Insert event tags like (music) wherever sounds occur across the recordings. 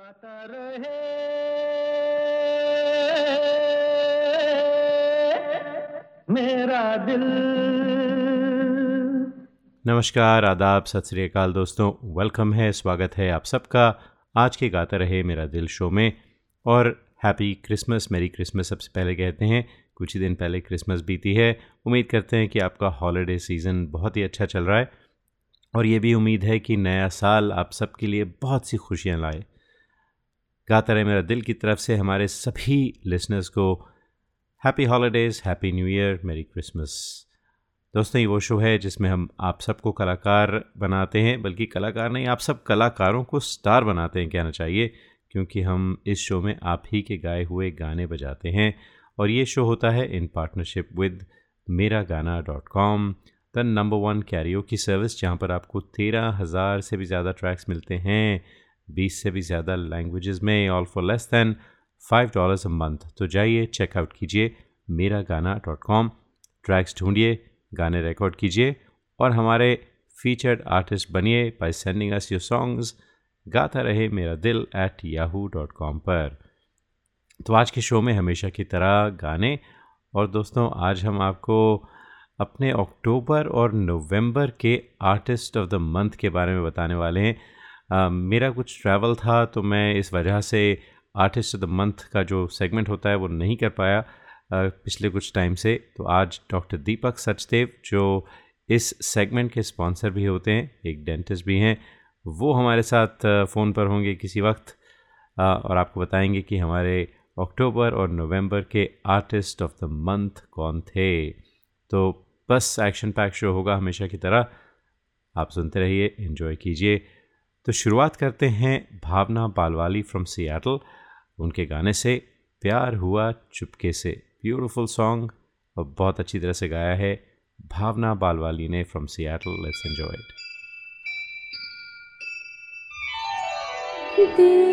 गाता रहे। मेरा दिल। नमस्कार, आदाब, सत श्रीकाल दोस्तों। वेलकम है, स्वागत है आप सबका। आज के गाता रहे मेरा दिल शो में। और हैप्पी क्रिसमस, मेरी क्रिसमस सबसे पहले कहते हैं। कुछ ही दिन पहले क्रिसमस बीती है। उम्मीद करते हैं कि आपका हॉलीडे सीज़न बहुत ही अच्छा चल रहा है। और ये भी उम्मीद है कि नया साल आप सबके लिए बहुत सी खुशियाँ लाए। गाता रहे मेरा दिल की तरफ़ से हमारे सभी लिसनर्स को। Happy holidays happy new year merry Christmas दोस्तों, ये वो शो है जिसमें हम आप सबको कलाकार बनाते हैं, बल्कि कलाकार नहीं, आप सब कलाकारों को स्टार बनाते हैं, कहना चाहिए, क्योंकि हम इस शो में आप ही के गाए हुए गाने बजाते हैं। और ये शो होता है इन partnership with Mera Gana dot com the number one karaoke की सर्विस जहाँ पर आपको तेरह हज़ार से भी ज़्यादा ट्रैक्स मिलते हैं। बीस से भी ज़्यादा लैंग्वेजेस में all for less than five dollars a month तो जाइए चेकआउट कीजिए मेरा गाना डॉट कॉम ट्रैक्स ढूंढिए, गाने रिकॉर्ड कीजिए और हमारे फीचर्ड आर्टिस्ट बनिए by sending us your songs Gaata Rahe Mera दिल एट याहू डॉट कॉम पर। तो आज के शो में हमेशा की तरह गाने। और दोस्तों, आज हम आपको अपने अक्टूबर और नवंबर के आर्टिस्ट ऑफ़ द मंथ के बारे में बताने वाले हैं। मेरा कुछ ट्रैवल था तो मैं इस वजह से आर्टिस्ट ऑफ़ द मंथ का जो सेगमेंट होता है वो नहीं कर पाया पिछले कुछ टाइम से। तो आज डॉक्टर दीपक सचदेव जो इस सेगमेंट के स्पॉन्सर भी होते हैं, एक डेंटिस्ट भी हैं, वो हमारे साथ फ़ोन पर होंगे किसी वक्त। और आपको बताएँगे कि हमारे अक्टूबर और नवंबर के आर्टिस्ट ऑफ़ द मंथ कौन थे। तो बस एक्शन पैक शो होगा हमेशा की तरह। आप सुनते रहिए इन्जॉय कीजिए। तो शुरुआत करते हैं भावना बालवाली फ्रॉम सियाटल उनके गाने से प्यार हुआ चुपके से। ब्यूटिफुल सॉन्ग और बहुत अच्छी तरह से गाया है भावना बालवाली ने from Seattle let's enjoy it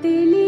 தெளி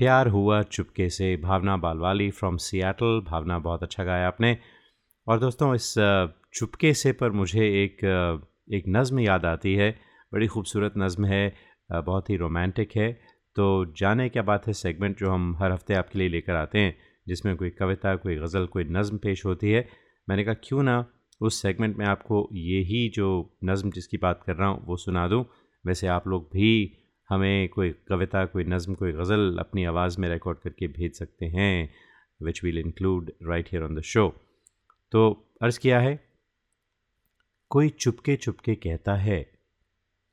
प्यार हुआ चुपके से। भावना बालवाली फ्रॉम सियाटल भावना, बहुत अच्छा गाया आपने। और दोस्तों, इस चुपके से पर मुझे एक एक नज़म याद आती है। बड़ी खूबसूरत नज़म है बहुत ही रोमांटिक है। तो जाने क्या बात है सेगमेंट जो हम हर हफ़्ते आपके लिए लेकर आते हैं, जिसमें कोई कविता, कोई गज़ल, कोई नज़म पेश होती है। मैंने कहा, क्यों ना उस सेगमेंट में आपको यही जो नज़म जिसकी बात कर रहा हूँ, वो सुना दूँ? वैसे आप लोग भी हमें कोई कविता, कोई नज़म, कोई गज़ल अपनी आवाज़ में रिकॉर्ड करके भेज सकते हैं which will include right here on the show तो अर्ज़ किया है, कोई चुपके चुपके कहता है,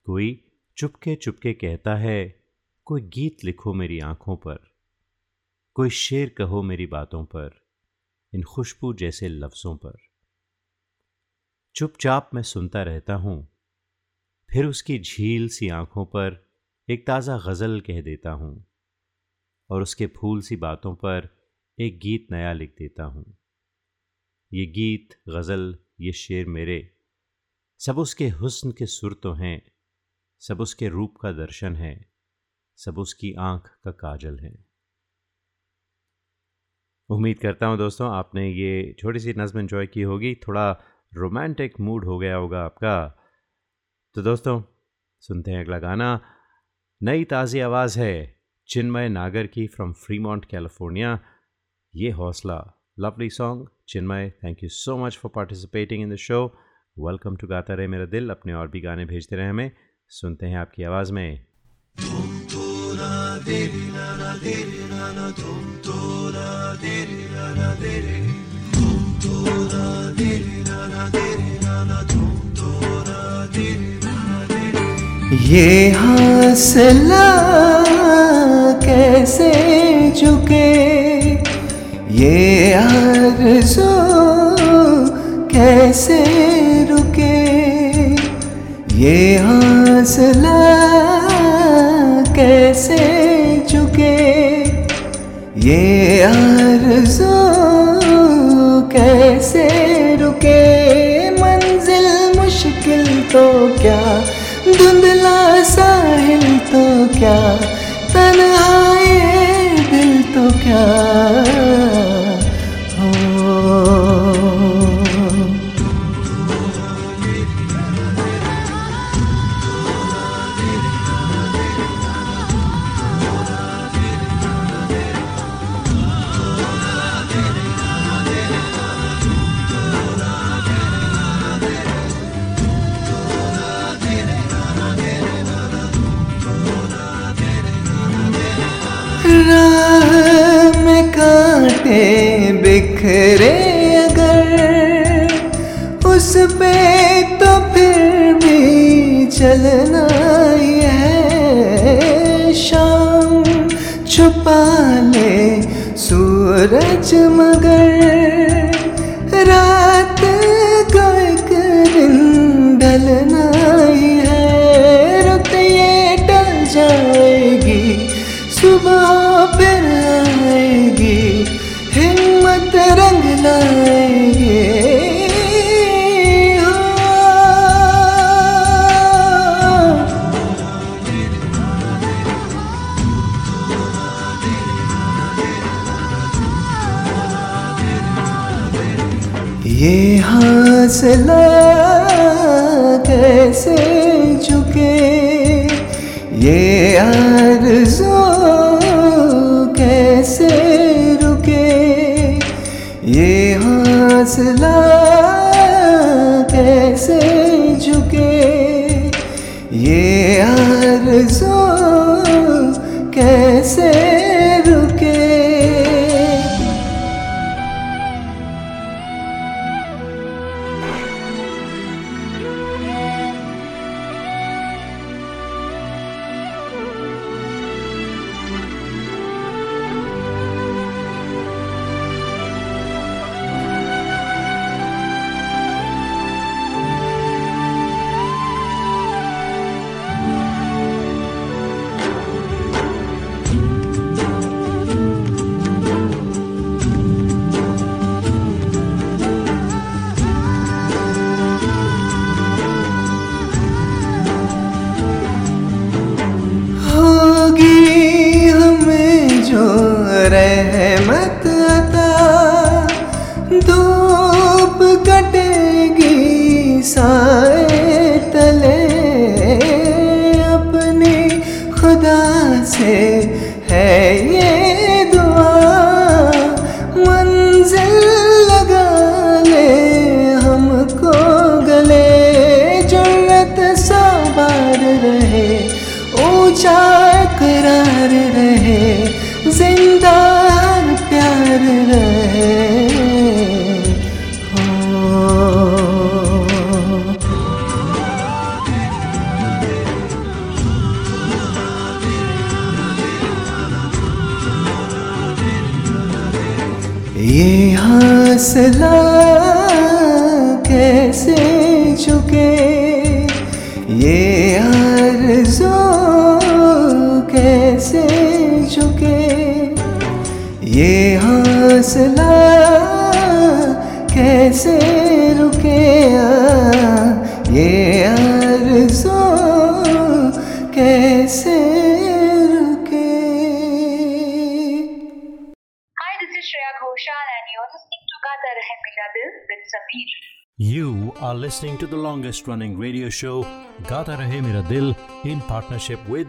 कोई चुपके चुपके कहता है, कोई गीत लिखो मेरी आँखों पर, कोई शेर कहो मेरी बातों पर, इन खुशबू जैसे लफ्ज़ों पर। चुपचाप मैं सुनता रहता हूँ, फिर उसकी झील सी आँखों पर एक ताज़ा गज़ल कह देता हूँ और उसके फूल सी बातों पर एक गीत नया लिख देता हूँ। ये गीत, गज़ल, ये शेर मेरे, सब उसके हुस्न के सुर तो हैं, सब उसके रूप का दर्शन है, सब उसकी आँख का काजल है। उम्मीद करता हूँ दोस्तों, आपने ये छोटी सी नज़म इन्जॉय की होगी, थोड़ा रोमांटिक मूड हो गया होगा आपका। तो दोस्तों, सुनते हैं अगला गाना। नई ताज़ी आवाज़ है, चिन्मय नागर की फ्रॉम फ्रीमॉन्ट कैलिफ़ोर्निया ये हौसला। Lovely song Chinmay thank you so much for participating in the show welcome to Gaata Rahe Mera दिल। अपने और भी गाने भेजते रहे हमें। सुनते हैं आपकी आवाज़ में। ये हौसला कैसे झुके? ये आरज़ू कैसे रुके? ये हौसला कैसे झुके? ये आरज़ू कैसे रुके? मंजिल मुश्किल तो क्या साहिल तो क्या? तन्हाए दिल तो क्या? सूरज मगर हौसला कैसे प्यार रहे ये हौसला कैसे हौसला कैसे रुके ये आरज़ू कैसे रुके Hi, this is Shreya Ghoshal, and you're listening to Gata Rahe Mera Dil with Sameer. You are listening to the longest running radio show Gata Rahe Mera Dil in partnership with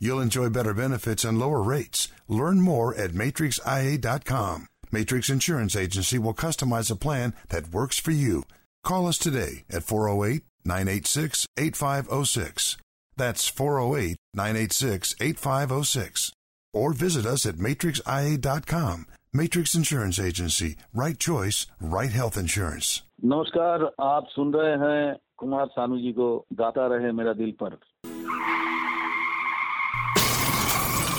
You'll enjoy better benefits and lower rates. Learn more at matrixia.com. Matrix Insurance Agency will customize a plan that works for you. Call us today at 408 986 8506. That's 408 986 8506. Or visit us at matrixia.com. Matrix Insurance Agency. Right choice, right health insurance. नमस्कार आप सुन रहे हैं कुमार सानू जी को गाता रहे मेरा दिल पर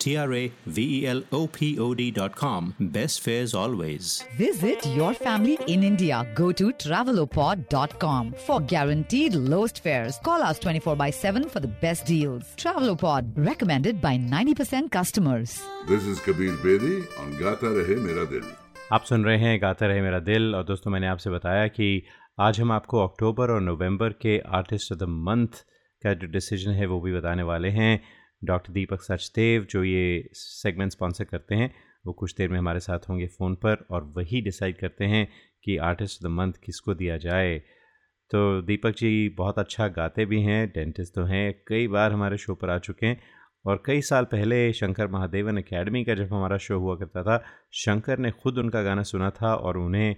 T R A V E L O P O D.com. Best fares always. Visit your family in India. Go to travelopod.com for guaranteed lowest fares. Call us 24 by 7 for the best deals. Travelopod, recommended by 90% customers. This is Kabir Bedi on Gata Rahe Mera Dil. आप सुन रहे हैं गाता रहे मेरा दिल और दोस्तों मैंने आपसे बताया कि आज हम आपको अक्टूबर और नवंबर के आर्टिस्ट ऑफ़ द मंथ का जो डिसीज़न है वो भी बताने वाले हैं डॉक्टर दीपक सचदेव, जो ये सेगमेंट स्पॉन्सर करते हैं, वो कुछ देर में हमारे साथ होंगे फ़ोन पर और वही डिसाइड करते हैं कि आर्टिस्ट द मंथ किसको दिया जाए। तो दीपक जी, बहुत अच्छा गाते भी हैं, डेंटिस्ट तो हैं, कई बार हमारे शो पर आ चुके हैं और कई साल पहले शंकर महादेवन एकेडमी का जब हमारा शो हुआ करता था, शंकर ने खुद उनका गाना सुना था और उन्हें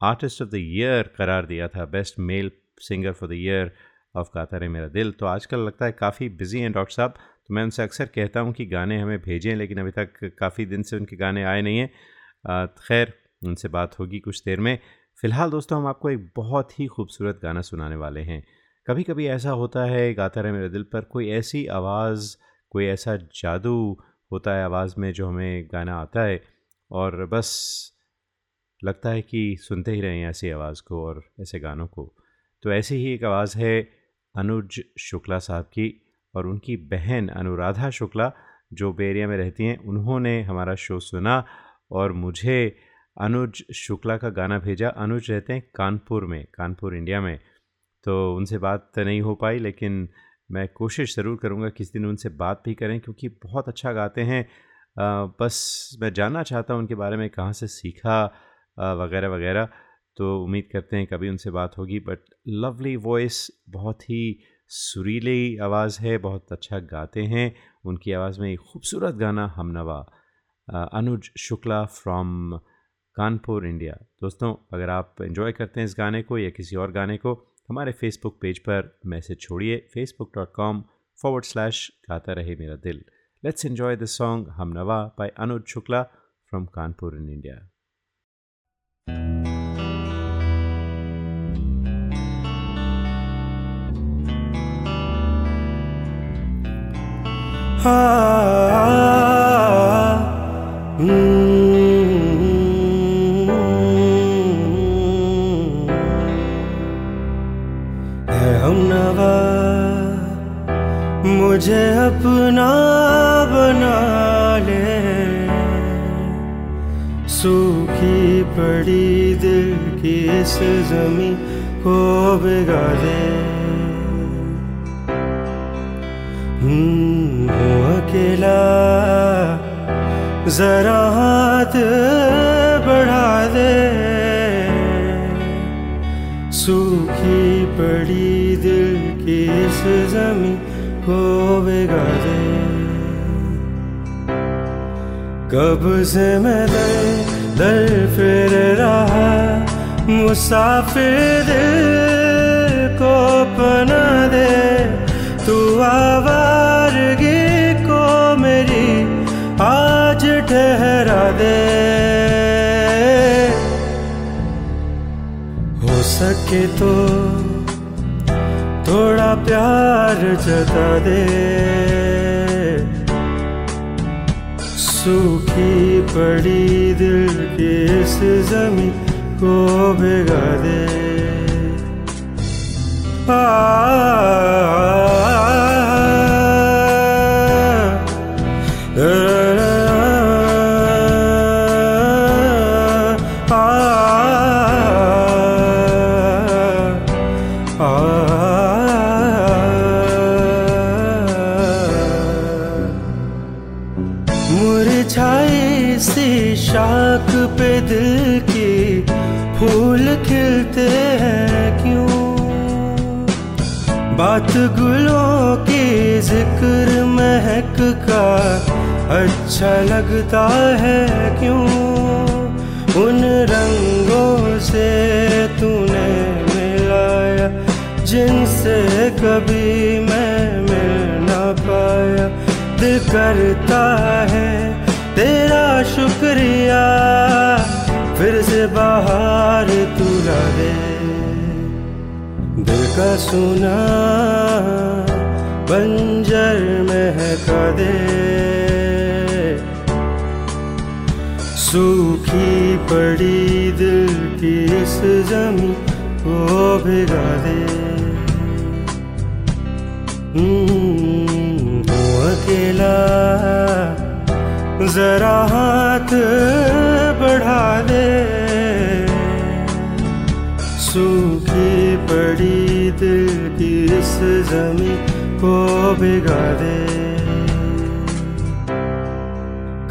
आर्टिस्ट ऑफ़ द ईयर करार दिया था, best male singer for the year of Gaata Rahe Mera दिल। तो आजकल लगता है काफ़ी बिज़ी हैं डॉक्टर साहब तो मैं उनसे अक्सर कहता हूँ कि गाने हमें भेजें, लेकिन अभी तक काफ़ी दिन से उनके गाने आए नहीं हैं। खैर, उनसे बात होगी कुछ देर में। फ़िलहाल दोस्तों, हम आपको एक बहुत ही खूबसूरत गाना सुनाने वाले हैं। कभी कभी ऐसा होता है, गाता रहे मेरे दिल पर, कोई ऐसी आवाज़, कोई ऐसा जादू होता है आवाज़ में जो हमें गाना आता है और बस लगता है कि सुनते ही रहें ऐसी आवाज़ को और ऐसे गानों को। तो ऐसी ही एक आवाज़ है अनुज शुक्ला साहब की। और उनकी बहन अनुराधा शुक्ला जो बेरिया में रहती हैं, उन्होंने हमारा शो सुना और मुझे अनुज शुक्ला का गाना भेजा। अनुज रहते हैं कानपुर में, कानपुर इंडिया में। तो उनसे बात नहीं हो पाई, लेकिन मैं कोशिश ज़रूर करूँगा किस दिन उनसे बात भी करें, क्योंकि बहुत अच्छा गाते हैं। बस मैं जानना चाहता हूँ उनके बारे में, कहाँ से सीखा वगैरह वगैरह। तो उम्मीद करते हैं कभी उनसे बात होगी, बट लवली वॉइस बहुत ही सुरीली आवाज़ है, बहुत अच्छा गाते हैं। उनकी आवाज़ में एक खूबसूरत गाना हमनवा अनुज शुक्ला फ्रॉम कानपुर, इंडिया। दोस्तों, अगर आप इन्जॉय करते हैं इस गाने को या किसी और गाने को, हमारे फेसबुक पेज पर मैसेज छोड़िए Facebook dot com forward slash Gaata Rahe Mera दिल। लेट्स एन्जॉय द सॉन्ग हम नवा by Anuj Shukla from Kanpur, in India. नवा मुझे अपना बना ले। सूखी पड़ी दिल की इस जमी को भिगा दे। जरा हाथ बढ़ा दे। सूखी पड़ी दिल की इस जमी को भिगा दे। कब से मैं दर दर फिर रहा। मुसाफिर को पना दे। तू आवारगी मेरी आज ठहरा दे। हो सके तो थोड़ा प्यार जता दे। सूखी पड़ी दिल की इस जमी को भिगा दे। आ, मुरझाई सी शाख पे की फूल खिलते क्यों? बात गुलों की ज़िक्र महक का अच्छा लगता है क्यों? उन रंगों से तूने मिलाया, जिनसे कभी मैं मिल ना पाया। दिल करता है तेरा शुक्रिया, फिर से बाहर तू ला दे। दिल का सुना, बंजर में महका दे सूखी पड़ी दिल की इस जमी को भिगा दे। हम्म, हूँ अकेला जरा हाथ बढ़ा दे। सूखी पड़ी दिल की इस जमी को भिगा दे।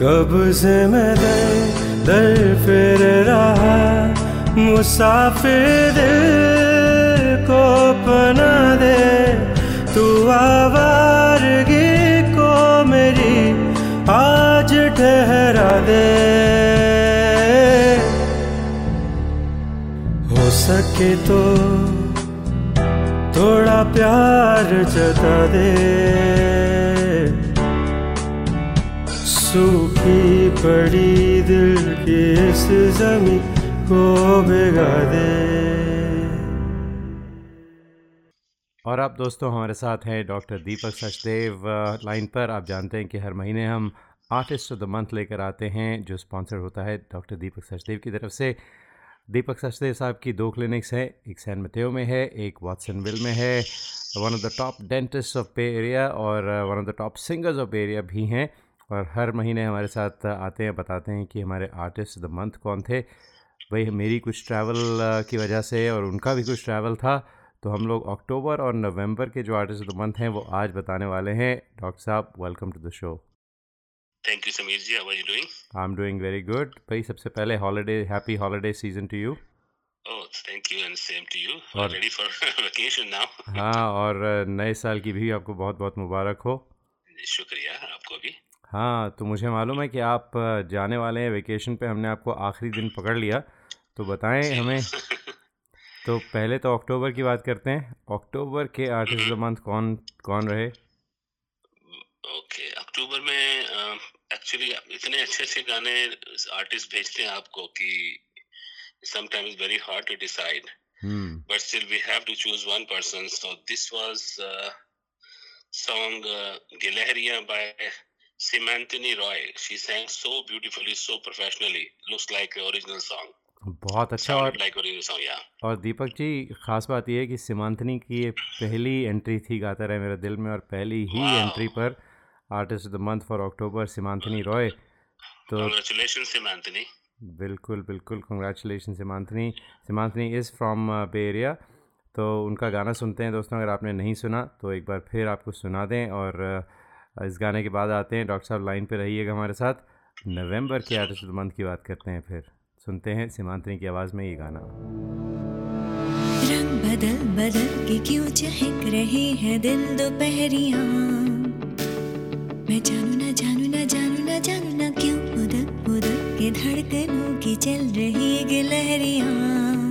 कब से मैं दर दर फिर रहा मुसाफिर को पना दे। तू आवारगी को मेरी आज ठहरा दे। हो सके तो थोड़ा प्यार जता दे। सूखी पड़ी दिल इस जमी को भिगा दे। और आप दोस्तों हमारे साथ हैं डॉक्टर दीपक सचदेव लाइन पर। आप जानते हैं कि हर महीने हम आर्टिस्ट ऑफ़ द मंथ लेकर आते हैं, जो स्पॉन्सर होता है डॉक्टर दीपक सचदेव की तरफ़ से। दीपक सचदेव साहब की दो क्लिनिक्स हैं, एक सैन मतेओ में है, एक वाटसनविल में है। One of the top dentist of Bay area और one of the top singers of area भी हैं। और हर महीने हमारे साथ आते हैं बताते हैं कि हमारे आर्टिस्ट द मंथ कौन थे। भाई मेरी कुछ ट्रैवल की वजह से और उनका भी कुछ ट्रैवल था। तो हम लोग अक्टूबर और नवंबर के जो आर्टिस्ट ऑफ़ द मंथ हैं वो आज बताने वाले हैं। डॉक्टर साहब welcome to the show thank you Sameer ji How are you doing? I am doing very good भाई सबसे पहले holiday happy holiday season to you you, and same to you. और- Ready for (laughs) vacation now? हाँ और नए साल की भी आपको बहुत बहुत मुबारक हो। शुक्रिया आपको भी। हाँ तो मुझे मालूम है कि आप जाने वाले हैं वेकेशन पे हमने आपको आखिरी दिन पकड़ लिया। तो बताएँ हमें (laughs) तो पहले तो अक्टूबर की बात करते हैं। अक्टूबर के आर्टिस्ट ऑफ़ मंथ कौन कौन रहे? ओके अक्टूबर में एक्चुअली इतने अच्छे अच्छे गाने आर्टिस्ट भेजते हैं आपको कि sometimes very hard to decide hmm. But still we have to choose one person so this was uh, song uh, by Simantini Roy she sang so beautifully so professionally looks like original song. बहुत अच्छा और like song yeah. और दीपक जी ख़ास बात यह है कि सीमांतनी की ये पहली एंट्री थी गाता रहे मेरे दिल में और पहली ही Wow. एंट्री पर artist of the month for October Simantini Roy तो congratulations Simantini बिल्कुल बिल्कुल congratulation Simantini Simantini is from Bay area तो उनका गाना सुनते हैं दोस्तों अगर आपने नहीं सुना तो एक बार फिर आपको सुना दें और अ, इस गाने के बाद आते हैं, डॉक्टर साहब लाइन पर रहिएगा हमारे साथ। नवंबर के आर्टिस्ट मंथ की बात करते हैं फिर। सुनते हैं सीमांतनी की आवाज़ में ये गाना। रंग बदल बदल के क्यों चहक रहे हैं दिल दोपहरिया? मैं जानू ना जानू ना जानू ना जानू ना क्यों उधर उधर के धड़कनों की चल रही गिलहरिया?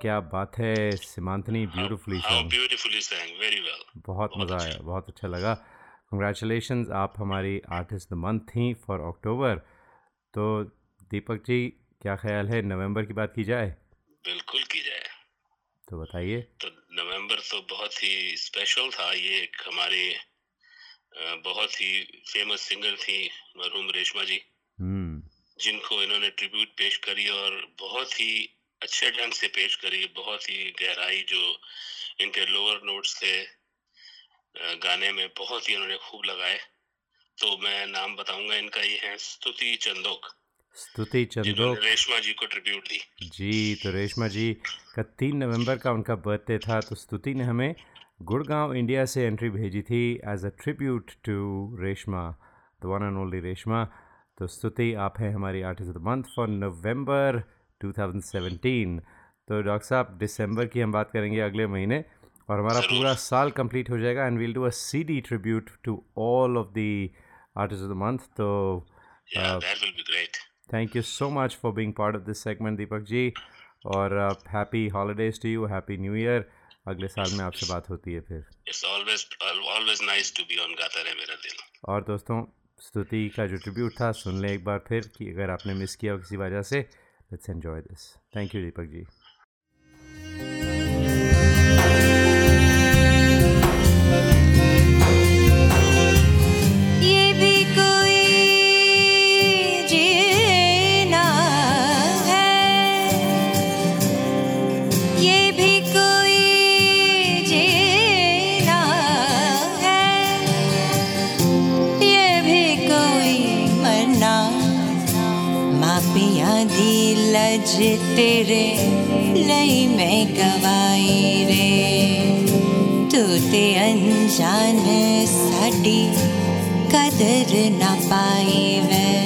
क्या बात है Simantini beautifully beautifully sang, very well. बहुत मज़ा आया बहुत अच्छा लगा। कंग्रेचुलेशंस आप हमारी आर्टिस्ट द मंथ थी फॉर अक्टूबर तो दीपक जी क्या ख्याल है नवंबर की बात की जाए? बिल्कुल की जाए। तो बताइए। तो नवंबर तो बहुत ही स्पेशल था ये एक हमारे बहुत ही फ़ेमस सिंगर थी मरहूम रेशमा जी। हम्म। जिनको इन्होंने ट्रिब्यूट पेश करी और बहुत ही अच्छे ढंग से पेश करी बहुत ही गहराई जो इनके लोअर नोट्स थे गाने में बहुत ही उन्होंने खूब लगाए। तो मैं नाम बताऊँगा इनका ये है स्तुति चंदोक। स्तुति चंदोक। रेशमा जी को ट्रिब्यूट दी। जी तो रेशमा जी का तीन नवंबर का उनका बर्थडे था तो स्तुति ने हमें गुड़गांव इंडिया से एंट्री भेजी थी as a tribute to Reshma the one and only Reshma. तो स्तुति आप हैं हमारी artist of the month for November 2017 तो डॉक्टर साहब दिसंबर की हम बात करेंगे अगले महीने और हमारा पूरा साल कंप्लीट हो जाएगा and we'll do a CD tribute to all of the artist of the month तो. Thank you so much for being part of this segment Deepak ji और happy holidays to you happy new year अगले साल में आपसे बात होती है फिर। It's always always nice to be on गाता रहे मेरा दिल। और दोस्तों स्तुति का जो ट्रिब्यूट था सुन लें एक बार फिर कि अगर आपने मिस किया किसी वजह से। Let's enjoy this thank you Deepak ji लज तेरे लई मैं गवाई रे। तू ते अनजान साडी कदर ना पाई वे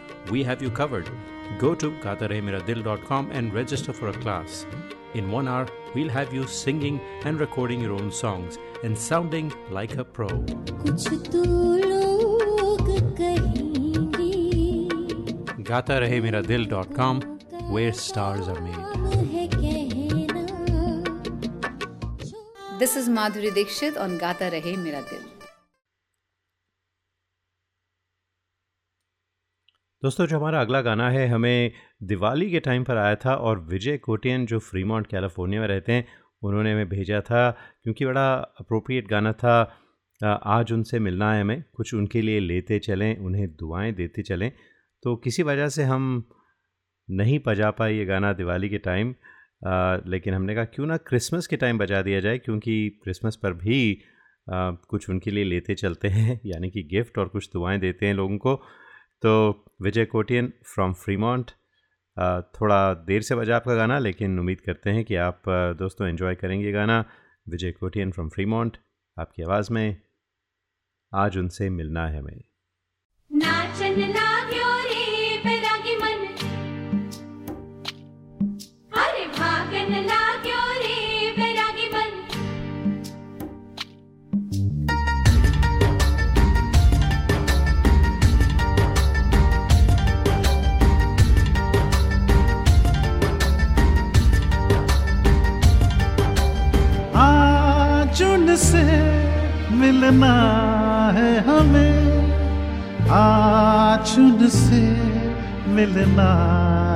we have you covered. Go to gatarehemiradil.com and register for a class. In one hour, we'll have you singing and recording your own songs and sounding like a pro. Gatarehemiradil.com, where stars are made. This is Madhuri Dixit on Gata Rahe Mera Dil. दोस्तों जो हमारा अगला गाना है हमें दिवाली के time पर आया था और विजय कोटियन जो फ्रीमॉन्ट कैलिफ़ोर्निया में रहते हैं उन्होंने हमें भेजा था क्योंकि बड़ा अप्रोप्रिएट गाना था। आज उनसे मिलना है हमें कुछ उनके लिए लेते चलें उन्हें दुआएँ देते चलें। तो किसी वजह से हम नहीं बजा पाए ये गाना दिवाली के टाइम लेकिन हमने कहा क्यों ना क्रिसमस के टाइम बजा दिया जाए? क्योंकि क्रिसमस पर भी आ, कुछ उनके लिए लेते चलते हैं यानी कि गिफ्ट और कुछ दुआएँ देते हैं लोगों को। तो विजय कोटियन फ्रॉम फ्रीमॉन्ट थोड़ा देर से बजा आपका गाना, लेकिन उम्मीद करते हैं कि आप दोस्तों एंजॉय करेंगे गाना। विजय कोटियन फ्रॉम फ्रीमॉन्ट आपकी आवाज़ में, आज उनसे मिलना है हमें। नाचन उनसे मिलना है हमें। आज से मिलना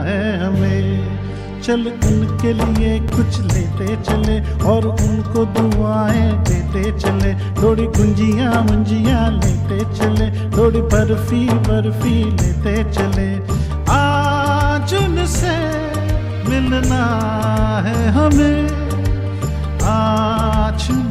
है हमें। चल उनके लिए कुछ लेते चले और उनको दुआएँ देते चले। थोड़ी गुंजियाँ मुंजियाँ लेते चले, थोड़ी बर्फ़ी बर्फ़ी लेते चले। आज उनसे मिलना है हमें। आज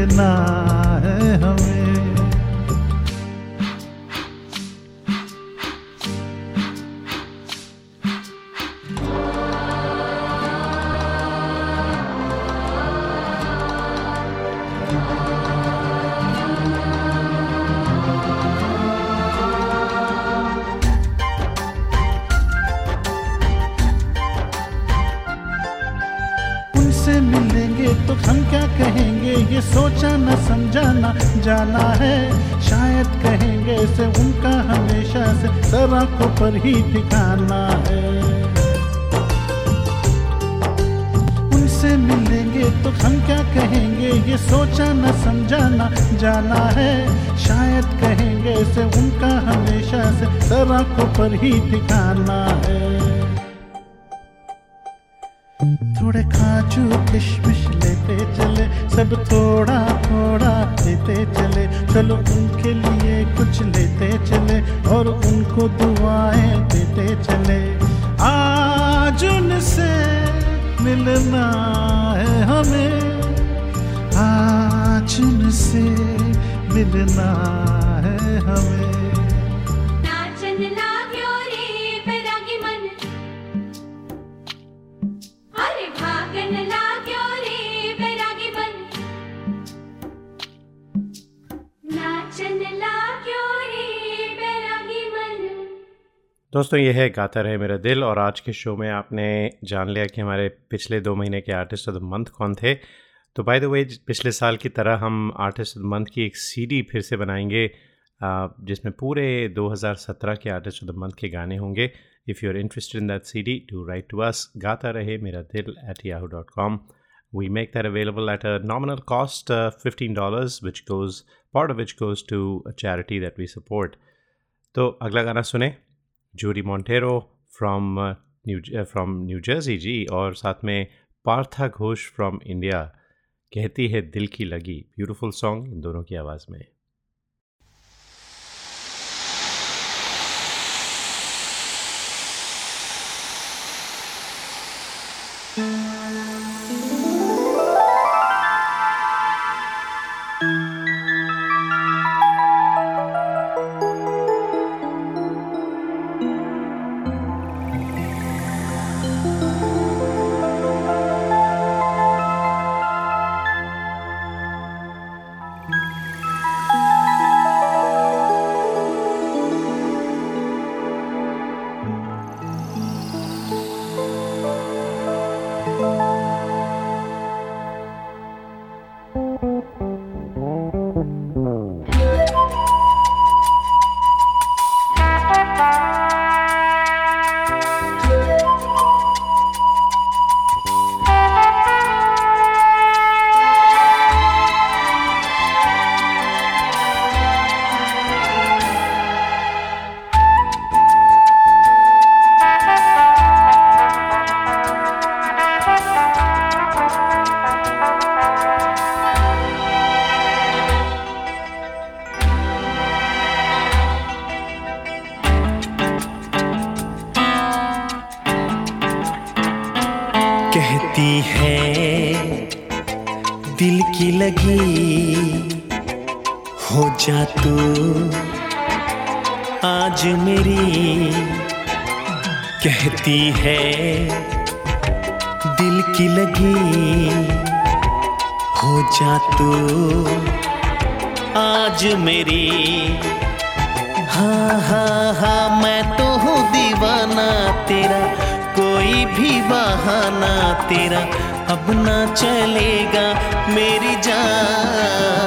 मिलना पर ही ठिकाना है। उनसे मिलेंगे तो हम क्या कहेंगे? ये सोचा न समझा न जाना है। शायद कहेंगे से उनका हमेशा से सड़कों पर ही ठिकाना है। दोस्तों ये है गाता रहे मेरा दिल और आज के शो में आपने जान लिया कि हमारे पिछले दो महीने के आर्टिस्ट ऑफ़ द मंथ कौन थे। तो बाय द वे पिछले साल की तरह हम आर्टिस्ट ऑफ़ द मंथ की एक सीडी फिर से बनाएँगे जिसमें पूरे 2017 के आर्टिस्ट ऑफ़ द मंथ के गाने होंगे। If you are interested in that CD do write to us Gaata Rahe Mera Dil at Yahoo dot com we make that available at a nominal cost uh, $15 which goes part of which goes to a charity that तो अगला गाना सुने। Juri Montero from New from New Jersey ji, और साथ में Partha Ghosh from India कहती है दिल की लगी। ब्यूटीफुल सॉन्ग इन दोनों की आवाज़ में। की लगी, हो जा तू। आज मेरी कहती है, दिल की लगी, हो जा तू। आज मेरी हाँ हाँ हाँ मैं तो हूँ दीवाना तेरा, कोई भी बहाना तेरा, अब ना चलेगा। मेरी जान।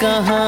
कहाँ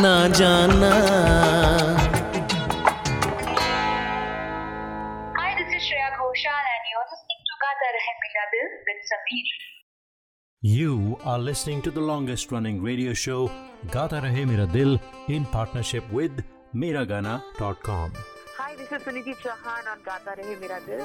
ना जाना Hi, this is Shreya Ghoshal, and you're listening to Gata Rahe Mera Dil with Sameer. You are listening to the longest running radio show, Gata Rahe Mera Dil, in partnership with Miragana.com. Hi, this is Suniti Chauhan on Gata Rahe Mera Dil.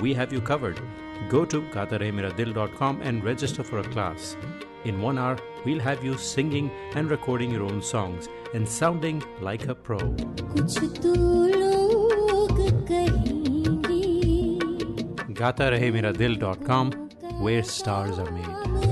we have you covered. Go to gaataremeradil.com and register for a class. In one hour, we'll have you singing and recording your own songs and sounding like a pro. gaataremeradil.com, where stars are made.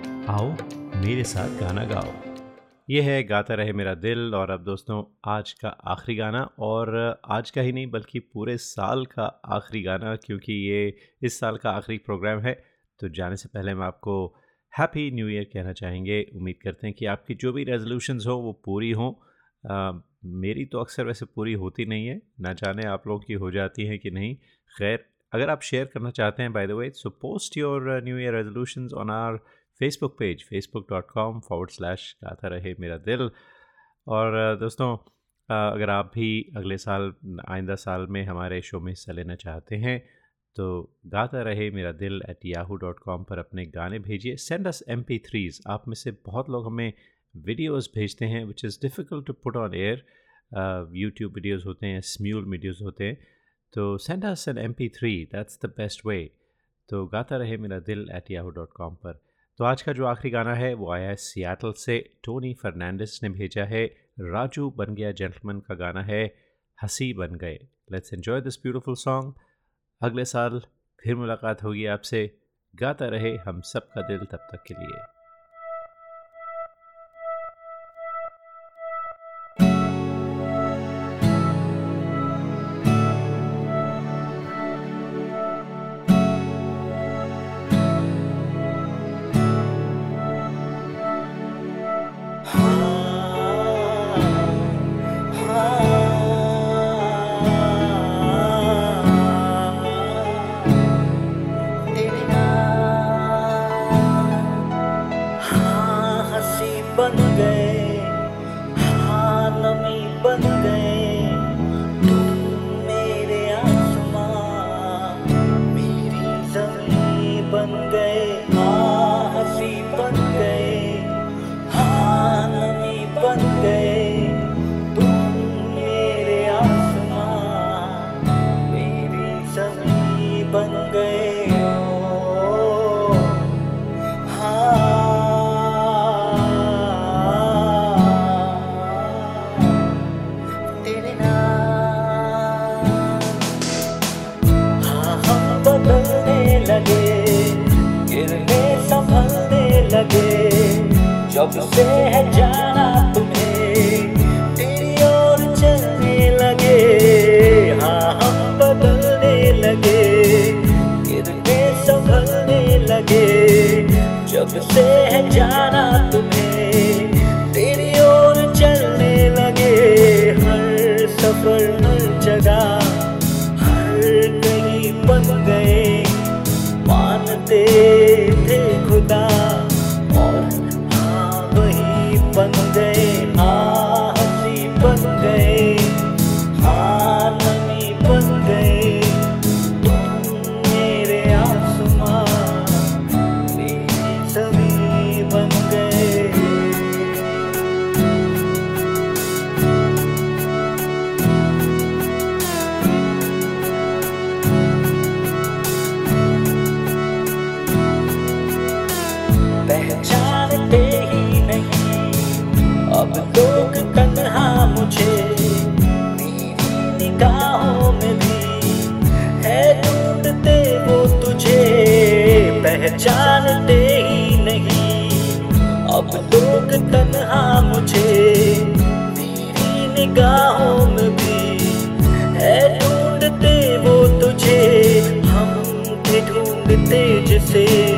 आओ, मेरे साथ गाना गाओ। ये है, गाता रहे मेरा दिल और अब दोस्तों, आज का आखिरी गाना और आज का ही नहीं, बल्कि पूरे साल का आखिरी गाना, क्योंकि ये इस साल का आखिरी प्रोग्राम है। तो जाने से पहले मैं आपको हैप्पी न्यू ईयर कहना चाहेंगे। उम्मीद करते हैं कि आपकी जो भी रेजोल्यूशंस हो, वो पूरी हों। मेरी तो अक्सर वैसे पूरी होती नहीं है। ना जाने आप लोगों की हो जाती हैं कि नहीं। खैर, अगर आप शेयर करना चाहते हैं by the way so post your new year resolutions on our Facebook page Facebook dot com forward slash Gaata Rahe Mera दिल। और दोस्तों अगर आप भी अगले साल, आइंदा साल में हमारे शो में हिस्सा लेना चाहते हैं तो Gaata Rahe Mera Dil at Yahoo dot com पर अपने गाने भेजिए। Send us M P threes आप में से बहुत लोग हमें वीडियोस भेजते हैं which is difficult to put on air YouTube videos होते हैं स्म्यूल वीडियोस होते हैं। तो send us an M P three that's the best way तो Gaata Rahe Mera Dil at Yahoo dot com पर। तो आज का जो आखिरी गाना है, वो आया है सियाटल से। टोनी फर्नांडिस ने भेजा है। राजू बन गया जेंटलमैन का गाना है, हँसी बन गए। Let's enjoy this beautiful song अगले साल फिर मुलाकात होगी आपसे। गाता रहे हम सब का दिल तब तक के लिए। निगाहों में भी है ढूंढते वो तुझे हम थे ढूंढते जिसे।